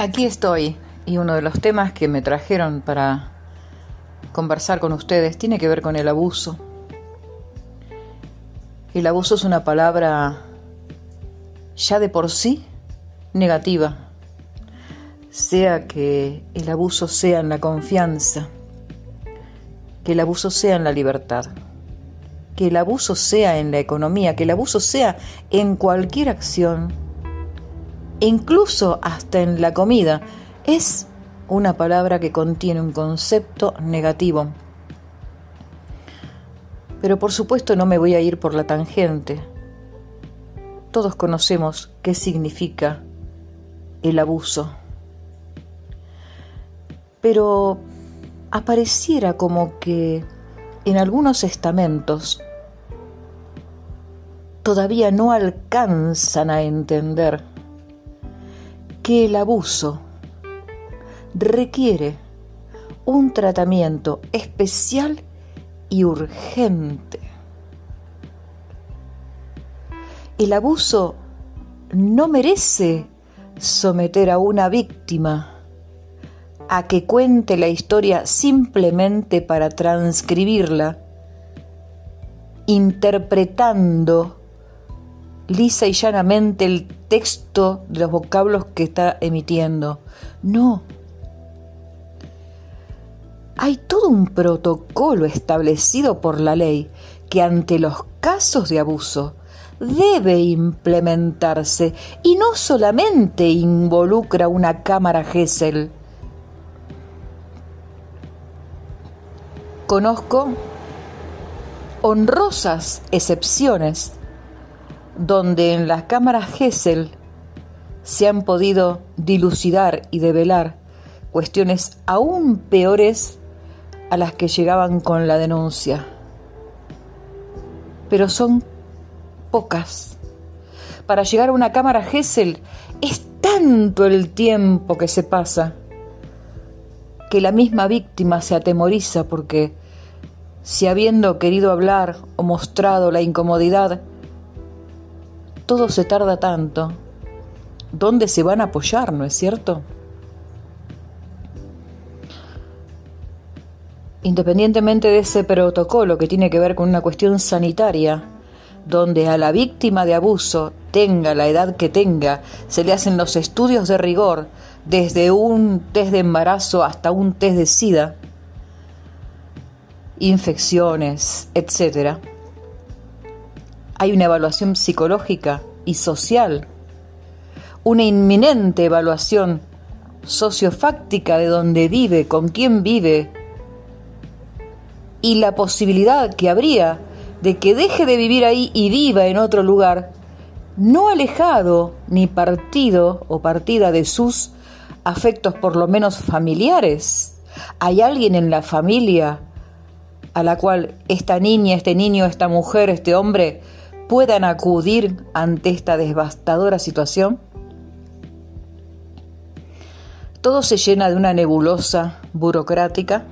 Aquí estoy y uno de los temas que me trajeron para conversar con ustedes tiene que ver con el abuso. El abuso es una palabra ya de por sí negativa, sea que el abuso sea en la confianza, que el abuso sea en la libertad, que el abuso sea en la economía, que el abuso sea en cualquier acción incluso hasta en la comida, es una palabra que contiene un concepto negativo. Pero por supuesto no me voy a ir por la tangente. Todos conocemos qué significa el abuso. Pero apareciera como que en algunos estamentos todavía no alcanzan a entender que el abuso requiere un tratamiento especial y urgente. El abuso no merece someter a una víctima a que cuente la historia simplemente para transcribirla, interpretando lisa y llanamente el texto de los vocablos que está emitiendo. No. Hay todo un protocolo establecido por la ley que ante los casos de abuso debe implementarse y no solamente involucra una cámara Gesell. Conozco honrosas excepciones donde en las cámaras Gesell se han podido dilucidar y develar cuestiones aún peores a las que llegaban con la denuncia. Pero son pocas. Para llegar a una cámara Gesell es tanto el tiempo que se pasa que la misma víctima se atemoriza porque si habiendo querido hablar o mostrado la incomodidad, todo se tarda tanto, ¿dónde se van a apoyar, no es cierto? Independientemente de ese protocolo que tiene que ver con una cuestión sanitaria, donde a la víctima de abuso, tenga la edad que tenga, se le hacen los estudios de rigor, desde un test de embarazo hasta un test de SIDA, infecciones, etcétera hay una evaluación psicológica y social, una inminente evaluación sociofáctica de dónde vive, con quién vive, y la posibilidad que habría de que deje de vivir ahí y viva en otro lugar, no alejado ni partido o partida de sus afectos por lo menos familiares. Hay alguien en la familia a la cual esta niña, este niño, esta mujer, este hombre puedan acudir ante esta devastadora situación? Todo se llena de una nebulosa burocrática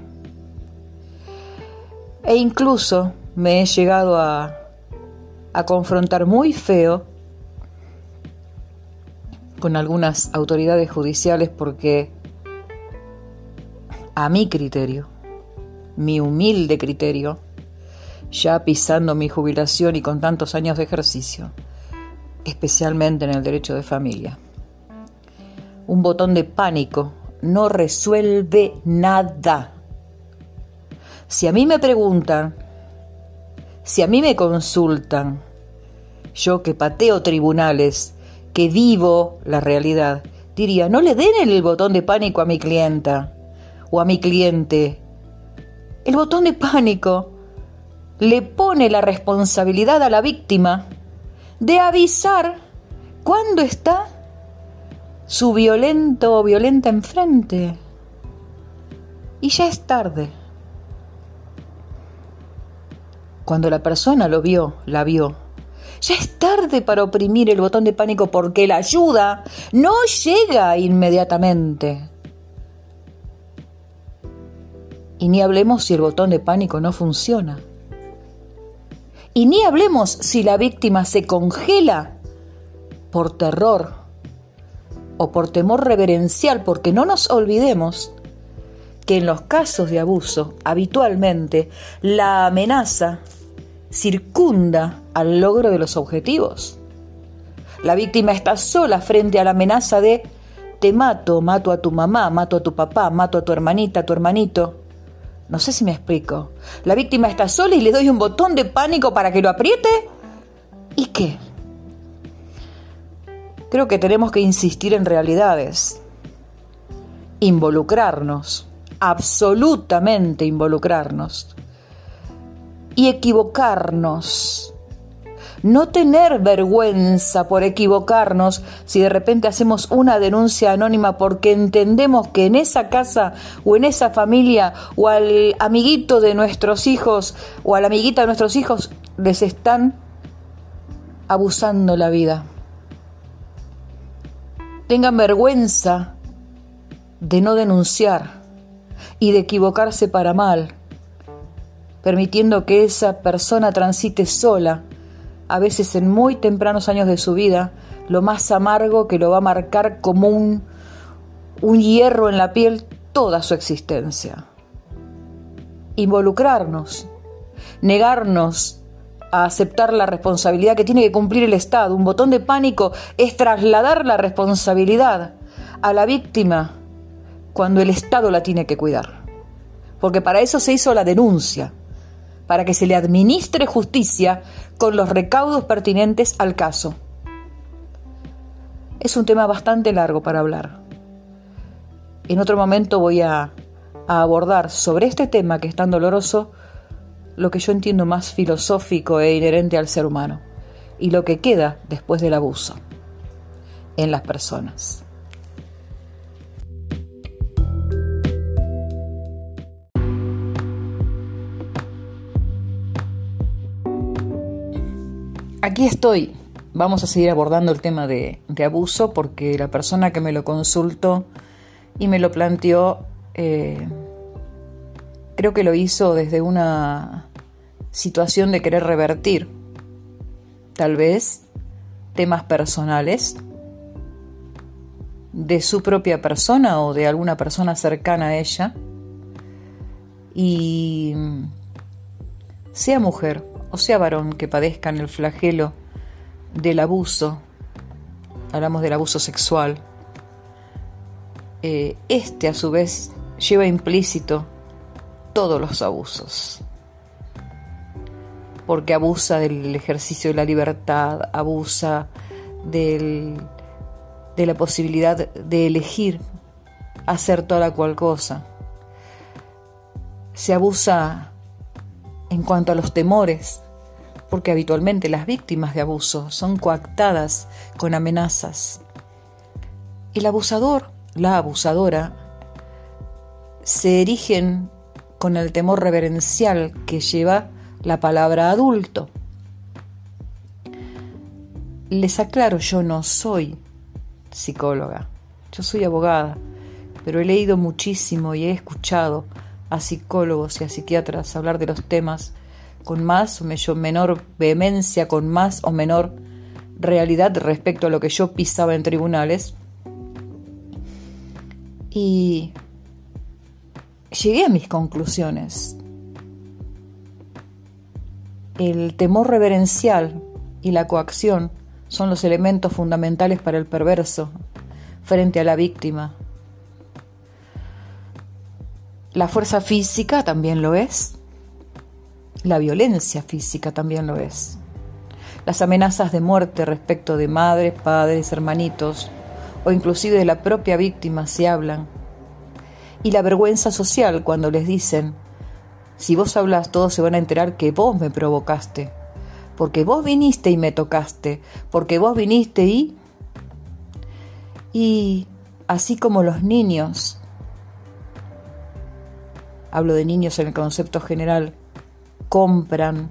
e incluso me he llegado a, confrontar muy feo con algunas autoridades judiciales porque a mi criterio, mi humilde criterio, ya pisando mi jubilación y con tantos años de ejercicio, especialmente en el derecho de familia. Un botón de pánico no resuelve nada. Si a mí me preguntan, si a mí me consultan, yo que pateo tribunales, que vivo la realidad, diría, no le den el botón de pánico a mi clienta o a mi cliente. El botón de pánico le pone la responsabilidad a la víctima de avisar cuándo está su violento o violenta enfrente. Y ya es tarde. Cuando la persona lo vio, la vio. Ya es tarde para oprimir el botón de pánico porque la ayuda no llega inmediatamente. Y ni hablemos si el botón de pánico no funciona. Y ni hablemos si la víctima se congela por terror o por temor reverencial, porque no nos olvidemos que en los casos de abuso, habitualmente, la amenaza circunda al logro de los objetivos. La víctima está sola frente a la amenaza de te mato, mato a tu mamá, mato a tu papá, mato a tu hermanita, a tu hermanito. No sé si me explico. La víctima está sola y le doy un botón de pánico para que lo apriete. ¿Y qué? Creo que tenemos que insistir en realidades. Involucrarnos. Absolutamente involucrarnos. Y equivocarnos no tener vergüenza por equivocarnos si de repente hacemos una denuncia anónima porque entendemos que en esa casa o en esa familia o al amiguito de nuestros hijos o a la amiguita de nuestros hijos les están abusando la vida. Tengan vergüenza de no denunciar y de equivocarse para mal, permitiendo que esa persona transite sola a veces en muy tempranos años de su vida, lo más amargo que lo va a marcar como un, un hierro en la piel toda su existencia. Involucrarnos, negarnos a aceptar la responsabilidad que tiene que cumplir el Estado. Un botón de pánico es trasladar la responsabilidad a la víctima cuando el Estado la tiene que cuidar. Porque para eso se hizo la denuncia para que se le administre justicia con los recaudos pertinentes al caso. Es un tema bastante largo para hablar. En otro momento voy a, abordar sobre este tema que es tan doloroso lo que yo entiendo más filosófico e inherente al ser humano y lo que queda después del abuso en las personas. Aquí estoy. Vamos a seguir abordando el tema de, abuso porque la persona que me lo consultó y me lo planteó, eh, creo que lo hizo desde una situación de querer revertir, tal vez, temas personales de su propia persona o de alguna persona cercana a ella. Y sea mujer sea varón que padezcan el flagelo del abuso, hablamos del abuso sexual, eh, este a su vez lleva implícito todos los abusos, porque abusa del ejercicio de la libertad, abusa del, de la posibilidad de elegir hacer toda cual cosa, se abusa en cuanto a los temores, porque habitualmente las víctimas de abuso son coactadas con amenazas. El abusador, la abusadora, se erigen con el temor reverencial que lleva la palabra adulto. Les aclaro, yo no soy psicóloga, yo soy abogada, pero he leído muchísimo y he escuchado a psicólogos y a psiquiatras hablar de los temas con más o menor vehemencia, con más o menor realidad respecto a lo que yo pisaba en tribunales. Y llegué a mis conclusiones. El temor reverencial y la coacción son los elementos fundamentales para el perverso frente a la víctima, la fuerza física también lo es. La violencia física también lo es. Las amenazas de muerte respecto de madres, padres, hermanitos o inclusive de la propia víctima se hablan. Y la vergüenza social cuando les dicen, si vos hablas todos se van a enterar que vos me provocaste, porque vos viniste y me tocaste, porque vos viniste y... Y así como los niños hablo de niños en el concepto general, compran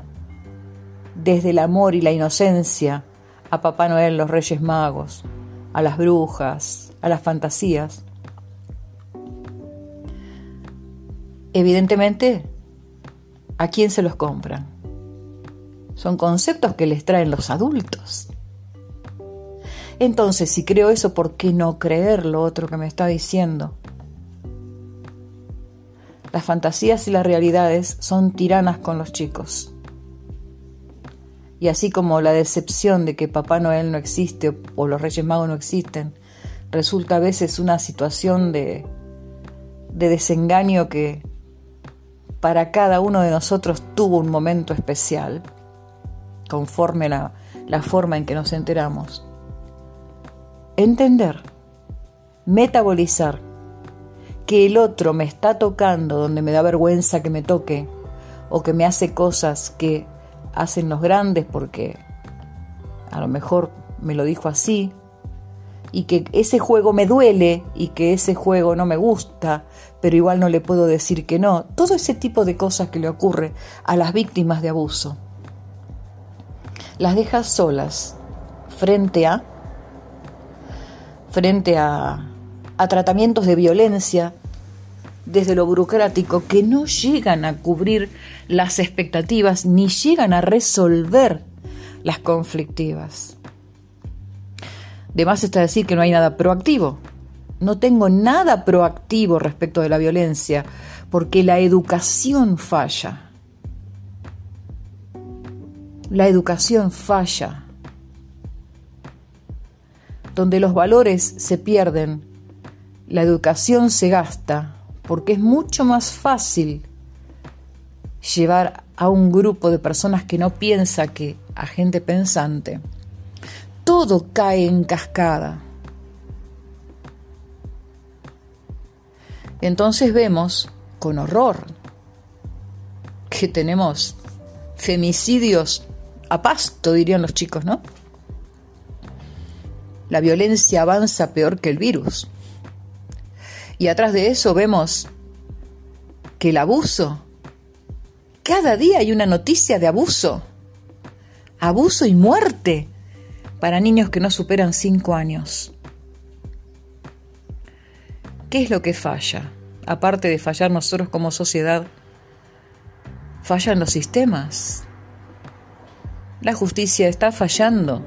desde el amor y la inocencia a Papá Noel, los Reyes Magos, a las brujas, a las fantasías. Evidentemente, ¿a quién se los compran? Son conceptos que les traen los adultos. Entonces, si creo eso, ¿por qué no creer lo otro que me está diciendo? Las fantasías y las realidades son tiranas con los chicos. Y así como la decepción de que Papá Noel no existe o los Reyes Magos no existen, resulta a veces una situación de, de desengaño que para cada uno de nosotros tuvo un momento especial, conforme la forma en que nos enteramos. Entender, metabolizar, que el otro me está tocando donde me da vergüenza que me toque, o que me hace cosas que hacen los grandes porque a lo mejor me lo dijo así, y que ese juego me duele y que ese juego no me gusta, pero igual no le puedo decir que no. Todo ese tipo de cosas que le ocurre a las víctimas de abuso. Las dejas solas frente a frente a, a tratamientos de violencia desde lo burocrático que no llegan a cubrir las expectativas ni llegan a resolver las conflictivas. De más está decir que no hay nada proactivo. No tengo nada proactivo respecto de la violencia, porque la educación falla. La educación falla. Donde los valores se pierden, la educación se gasta, porque es mucho más fácil llevar a un grupo de personas que no piensa que a gente pensante todo cae en cascada. Entonces vemos con horror que tenemos femicidios a pasto, dirían los chicos, ¿no? La violencia avanza peor que el virus. Y atrás de eso vemos que el abuso, cada día hay una noticia de abuso, abuso y muerte para niños que no superan 5 años. ¿Qué es lo que falla? Aparte de fallar nosotros como sociedad, fallan los sistemas. La justicia está fallando.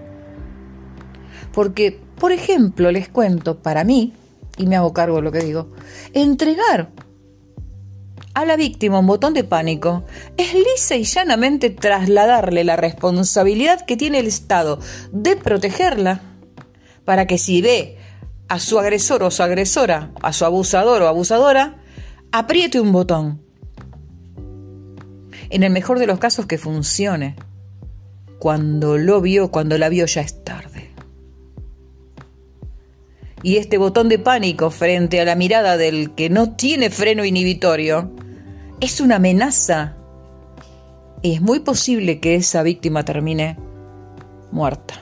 Porque, por ejemplo, les cuento, para mí, y me hago cargo de lo que digo, entregar a la víctima un botón de pánico es lisa y llanamente trasladarle la responsabilidad que tiene el Estado de protegerla para que si ve a su agresor o su agresora, a su abusador o abusadora, apriete un botón. En el mejor de los casos que funcione. Cuando lo vio, cuando la vio ya es tarde. Y este botón de pánico frente a la mirada del que no tiene freno inhibitorio es una amenaza. Y es muy posible que esa víctima termine muerta.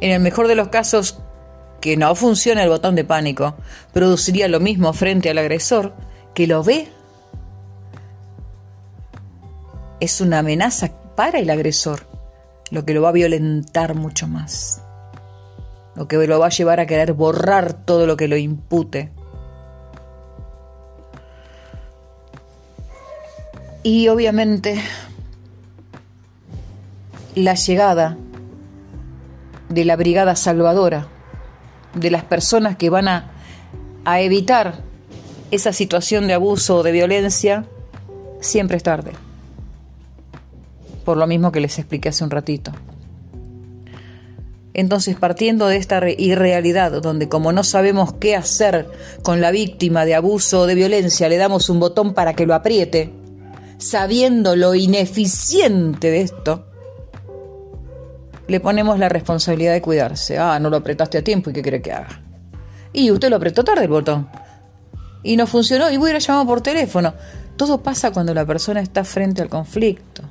En el mejor de los casos, que no funcione el botón de pánico, produciría lo mismo frente al agresor, que lo ve. Es una amenaza para el agresor, lo que lo va a violentar mucho más, lo que lo va a llevar a querer borrar todo lo que lo impute Y obviamente la llegada de la Brigada Salvadora, de las personas que van a, a evitar esa situación de abuso o de violencia, siempre es tarde. Por lo mismo que les expliqué hace un ratito. Entonces, partiendo de esta irrealidad, donde como no sabemos qué hacer con la víctima de abuso o de violencia, le damos un botón para que lo apriete, sabiendo lo ineficiente de esto, le ponemos la responsabilidad de cuidarse. Ah, no lo apretaste a tiempo y qué quiere que haga. Y usted lo apretó tarde el botón. Y no funcionó y hubiera llamado por teléfono. Todo pasa cuando la persona está frente al conflicto.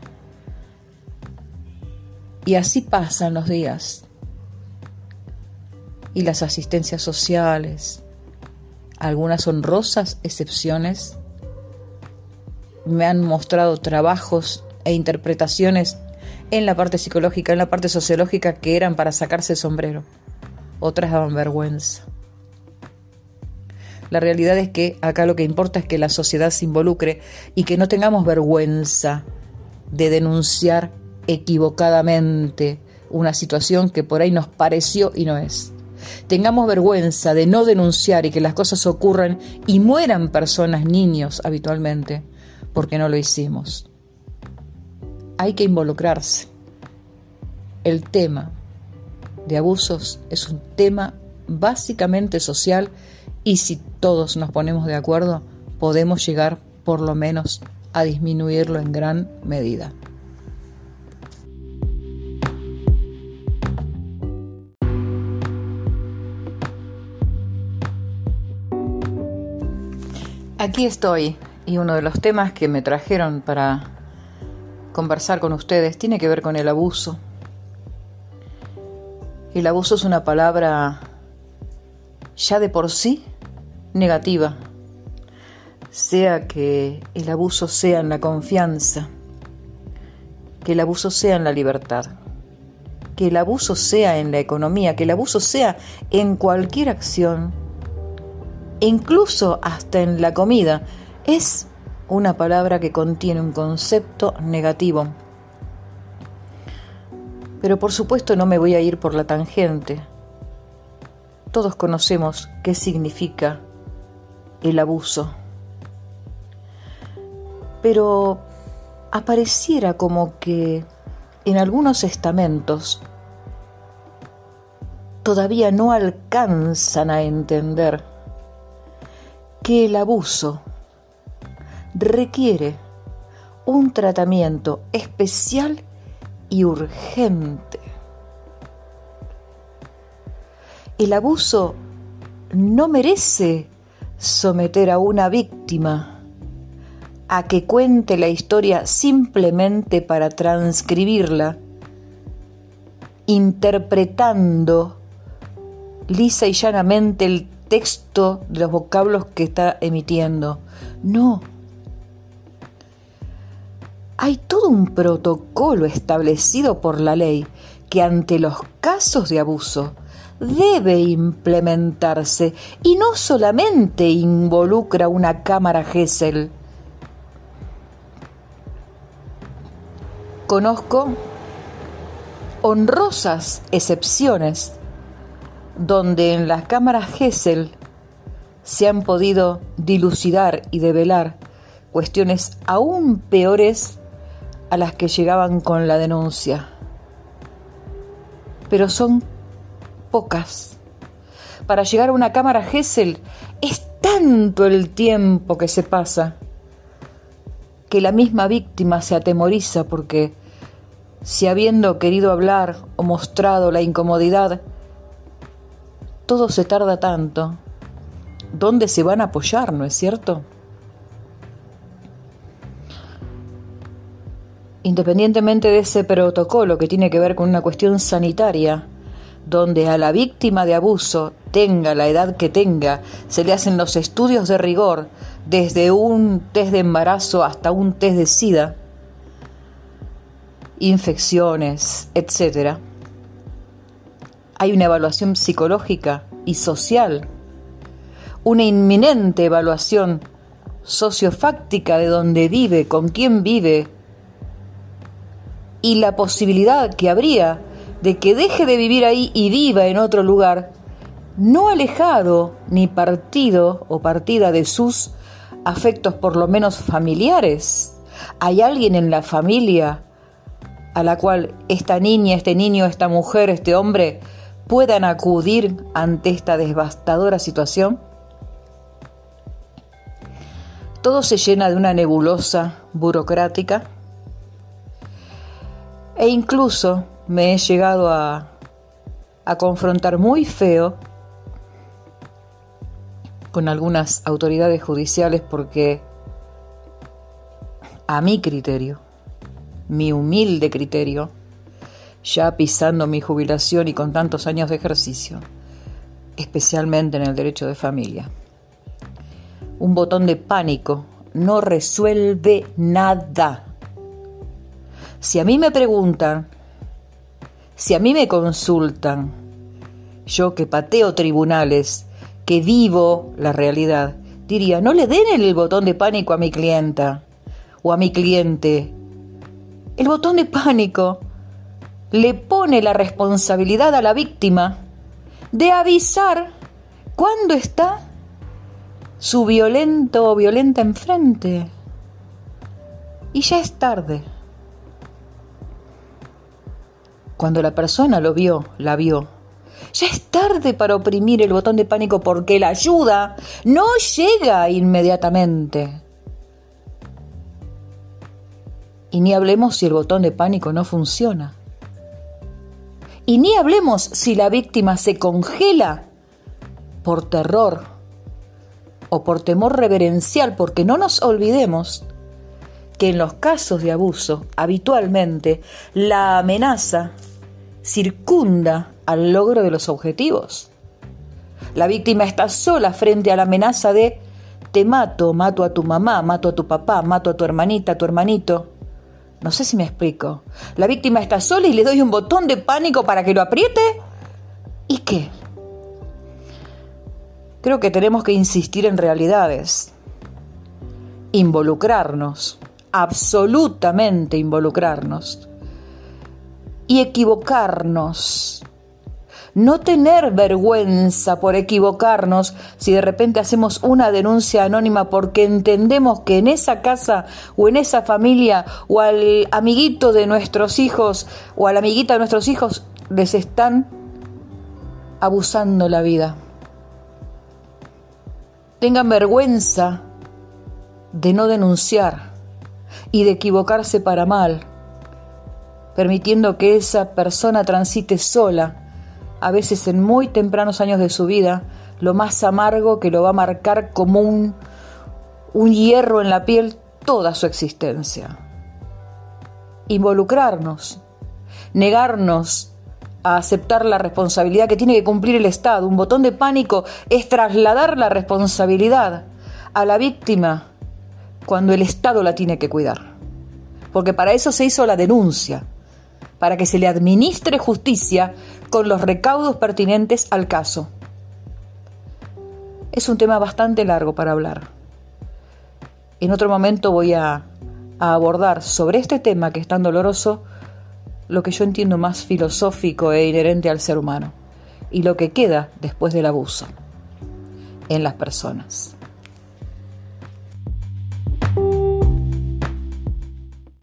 Y así pasan los días. Y las asistencias sociales, algunas honrosas excepciones, me han mostrado trabajos e interpretaciones en la parte psicológica, en la parte sociológica, que eran para sacarse el sombrero. Otras daban vergüenza. La realidad es que acá lo que importa es que la sociedad se involucre y que no tengamos vergüenza de denunciar equivocadamente una situación que por ahí nos pareció y no es. Tengamos vergüenza de no denunciar y que las cosas ocurran y mueran personas, niños habitualmente, porque no lo hicimos. Hay que involucrarse. El tema de abusos es un tema básicamente social y si todos nos ponemos de acuerdo, podemos llegar por lo menos a disminuirlo en gran medida. Aquí estoy y uno de los temas que me trajeron para conversar con ustedes tiene que ver con el abuso. El abuso es una palabra ya de por sí negativa, sea que el abuso sea en la confianza, que el abuso sea en la libertad, que el abuso sea en la economía, que el abuso sea en cualquier acción, incluso hasta en la comida, es una palabra que contiene un concepto negativo. Pero por supuesto no me voy a ir por la tangente. Todos conocemos qué significa el abuso. Pero apareciera como que en algunos estamentos todavía no alcanzan a entender que el abuso requiere un tratamiento especial y urgente. El abuso no merece someter a una víctima a que cuente la historia simplemente para transcribirla, interpretando lisa y llanamente el de los vocablos que está emitiendo. No. Hay todo un protocolo establecido por la ley que ante los casos de abuso debe implementarse y no solamente involucra una cámara Gesell. Conozco honrosas excepciones donde en las cámaras Gesell se han podido dilucidar y develar cuestiones aún peores a las que llegaban con la denuncia. Pero son pocas. Para llegar a una cámara Gesell es tanto el tiempo que se pasa que la misma víctima se atemoriza porque si habiendo querido hablar o mostrado la incomodidad, todo se tarda tanto, ¿dónde se van a apoyar, no es cierto? Independientemente de ese protocolo que tiene que ver con una cuestión sanitaria, donde a la víctima de abuso, tenga la edad que tenga, se le hacen los estudios de rigor, desde un test de embarazo hasta un test de SIDA, infecciones, etc. Hay una evaluación psicológica y social, una inminente evaluación sociofáctica de dónde vive, con quién vive, y la posibilidad que habría de que deje de vivir ahí y viva en otro lugar, no alejado ni partido o partida de sus afectos por lo menos familiares. Hay alguien en la familia a la cual esta niña, este niño, esta mujer, este hombre puedan acudir ante esta devastadora situación? Todo se llena de una nebulosa burocrática e incluso me he llegado a, confrontar muy feo con algunas autoridades judiciales porque a mi criterio, mi humilde criterio, ya pisando mi jubilación y con tantos años de ejercicio, especialmente en el derecho de familia. Un botón de pánico no resuelve nada. Si a mí me preguntan si a mí me consultan, yo que pateo tribunales, que vivo la realidad, diría, no le den el botón de pánico a mi clienta o a mi cliente. El botón de pánico le pone la responsabilidad a la víctima de avisar cuando está su violento o violenta enfrente. Y ya es tarde. Cuando la persona lo vio, la vio, ya es tarde para oprimir el botón de pánico porque la ayuda no llega inmediatamente. Y ni hablemos si el botón de pánico no funciona. Y ni hablemos si la víctima se congela por terror o por temor reverencial, porque no nos olvidemos que en los casos de abuso, habitualmente, la amenaza circunda al logro de los objetivos. La víctima está sola frente a la amenaza de te mato, mato a tu mamá, mato a tu papá, mato a tu hermanita, a tu hermanito. No sé si me explico. La víctima está sola y le doy un botón de pánico para que lo apriete. ¿Y qué? Creo que tenemos que insistir en realidades. Involucrarnos, absolutamente involucrarnos. Y equivocarnos. No tener vergüenza por equivocarnos si de repente hacemos una denuncia anónima porque entendemos que en esa casa o en esa familia o al amiguito de nuestros hijos o a la amiguita de nuestros hijos les están abusando la vida. Tengan vergüenza de no denunciar y de equivocarse para mal, permitiendo que esa persona transite sola a veces en muy tempranos años de su vida, lo más amargo que lo va a marcar como un, un hierro en la piel toda su existencia. Involucrarnos, negarnos a aceptar la responsabilidad que tiene que cumplir el Estado. Un botón de pánico es trasladar la responsabilidad a la víctima cuando el Estado la tiene que cuidar. Porque para eso se hizo la denuncia, para que se le administre justicia con los recaudos pertinentes al caso. Es un tema bastante largo para hablar. En otro momento voy a, abordar sobre este tema que es tan doloroso lo que yo entiendo más filosófico e inherente al ser humano y lo que queda después del abuso en las personas.